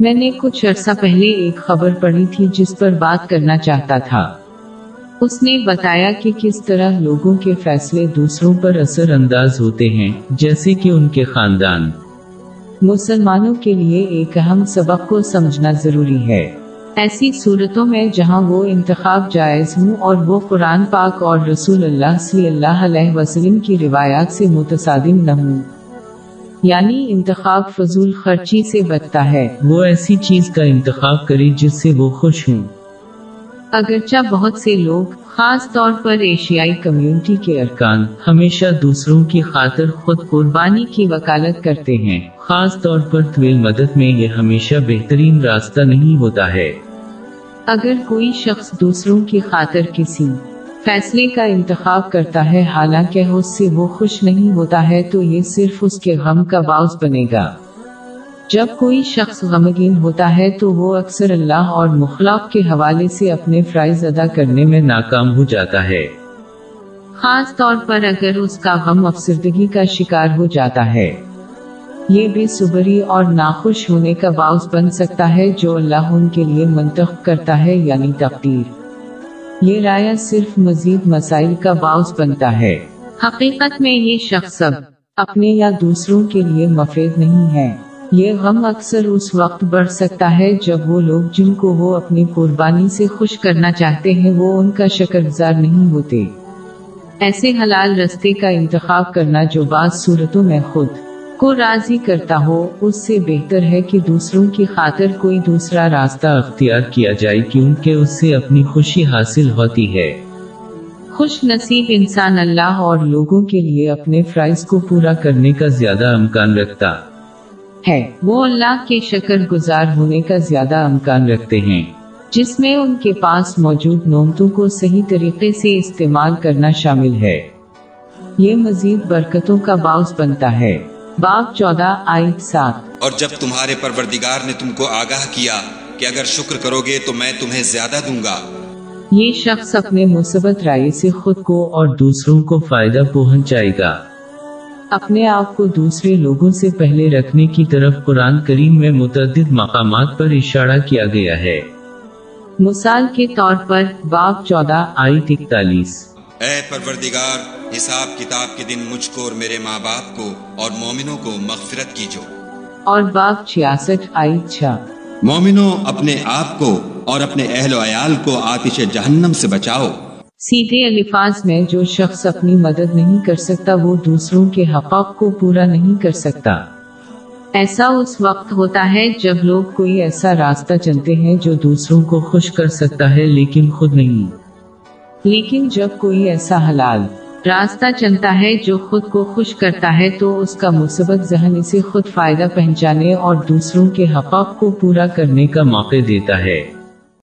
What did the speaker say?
میں نے کچھ عرصہ پہلے ایک خبر پڑھی تھی جس پر بات کرنا چاہتا تھا۔ اس نے بتایا کہ کس طرح لوگوں کے فیصلے دوسروں پر اثر انداز ہوتے ہیں، جیسے کہ ان کے خاندان۔ مسلمانوں کے لیے ایک اہم سبق کو سمجھنا ضروری ہے۔ ایسی صورتوں میں جہاں وہ انتخاب جائز ہوں اور وہ قرآن پاک اور رسول اللہ صلی اللہ علیہ وسلم کی روایات سے متصادم نہ ہوں۔ یعنی انتخاب فضول خرچی سے بچتا ہے۔ وہ ایسی چیز کا انتخاب کرے جس سے وہ خوش ہوں۔ اگرچہ بہت سے لوگ خاص طور پر ایشیائی کمیونٹی کے ارکان ہمیشہ دوسروں کی خاطر خود قربانی کی وکالت کرتے ہیں۔ خاص طور پر طویل مدد میں یہ ہمیشہ بہترین راستہ نہیں ہوتا ہے۔ اگر کوئی شخص دوسروں کی خاطر کسی فیصلے کا انتخاب کرتا ہے، حالانکہ اس سے وہ خوش نہیں ہوتا ہے تو یہ صرف اس کے غم کا باعث بنے گا۔ جب کوئی شخص غمگین ہوتا ہے تو وہ اکثر اللہ اور مخلاق کے حوالے سے اپنے فرائض ادا کرنے میں ناکام ہو جاتا ہے۔ خاص طور پر اگر اس کا غم افسردگی کا شکار ہو جاتا ہے۔ یہ بھی صبری اور ناخوش ہونے کا باعث بن سکتا ہے جو اللہ ان کے لیے منتخب کرتا ہے یعنی تقدیر۔ یہ رایہ صرف مزید مسائل کا باعث بنتا ہے۔ حقیقت میں یہ شخص اب اپنے یا دوسروں کے لیے مفید نہیں ہے۔ یہ غم اکثر اس وقت بڑھ سکتا ہے جب وہ لوگ جن کو وہ اپنی قربانی سے خوش کرنا چاہتے ہیں وہ ان کا شکر گزار نہیں ہوتے۔ ایسے حلال رستے کا انتخاب کرنا جو بعض صورتوں میں خود کو راضی کرتا ہو، اس سے بہتر ہے کہ دوسروں کی خاطر کوئی دوسرا راستہ اختیار کیا جائے کیونکہ اس سے اپنی خوشی حاصل ہوتی ہے۔ خوش نصیب انسان اللہ اور لوگوں کے لیے اپنے فرائض کو پورا کرنے کا زیادہ امکان رکھتا ہے۔ وہ اللہ کے شکر گزار ہونے کا زیادہ امکان رکھتے ہیں۔ جس میں ان کے پاس موجود نومتوں کو صحیح طریقے سے استعمال کرنا شامل ہے۔ یہ مزید برکتوں کا باعث بنتا ہے۔ باب چودہ آئی سات۔ اور جب تمہارے پروردگار نے تم کو آگاہ کیا کہ اگر شکر کرو گے تو میں تمہیں زیادہ دوں گا۔ یہ شخص اپنے مثبت رائے سے خود کو اور دوسروں کو فائدہ پہنچائے گا۔ اپنے آپ کو دوسرے لوگوں سے پہلے رکھنے کی طرف قرآن کریم میں متعدد مقامات پر اشارہ کیا گیا ہے۔ مثال کے طور پر باب چودہ آئی اکتالیس۔ اے پروردگار حساب کتاب کے دن مجھ کو اور میرے ماں باپ کو اور مومنوں کو مغفرت کیجو۔ اور باپ چھیاسٹھ آئی چھا مومنوں اپنے آپ کو اور اپنے اہل و عیال کو آتش جہنم سے بچاؤ۔ سیدھے الفاظ میں جو شخص اپنی مدد نہیں کر سکتا وہ دوسروں کے حقاق کو پورا نہیں کر سکتا۔ ایسا اس وقت ہوتا ہے جب لوگ کوئی ایسا راستہ چلتے ہیں جو دوسروں کو خوش کر سکتا ہے لیکن خود نہیں۔ لیکن جب کوئی ایسا حلال راستہ چلتا ہے جو خود کو خوش کرتا ہے تو اس کا مثبت ذہن اسے خود فائدہ پہنچانے اور دوسروں کے حقاق کو پورا کرنے کا موقع دیتا ہے۔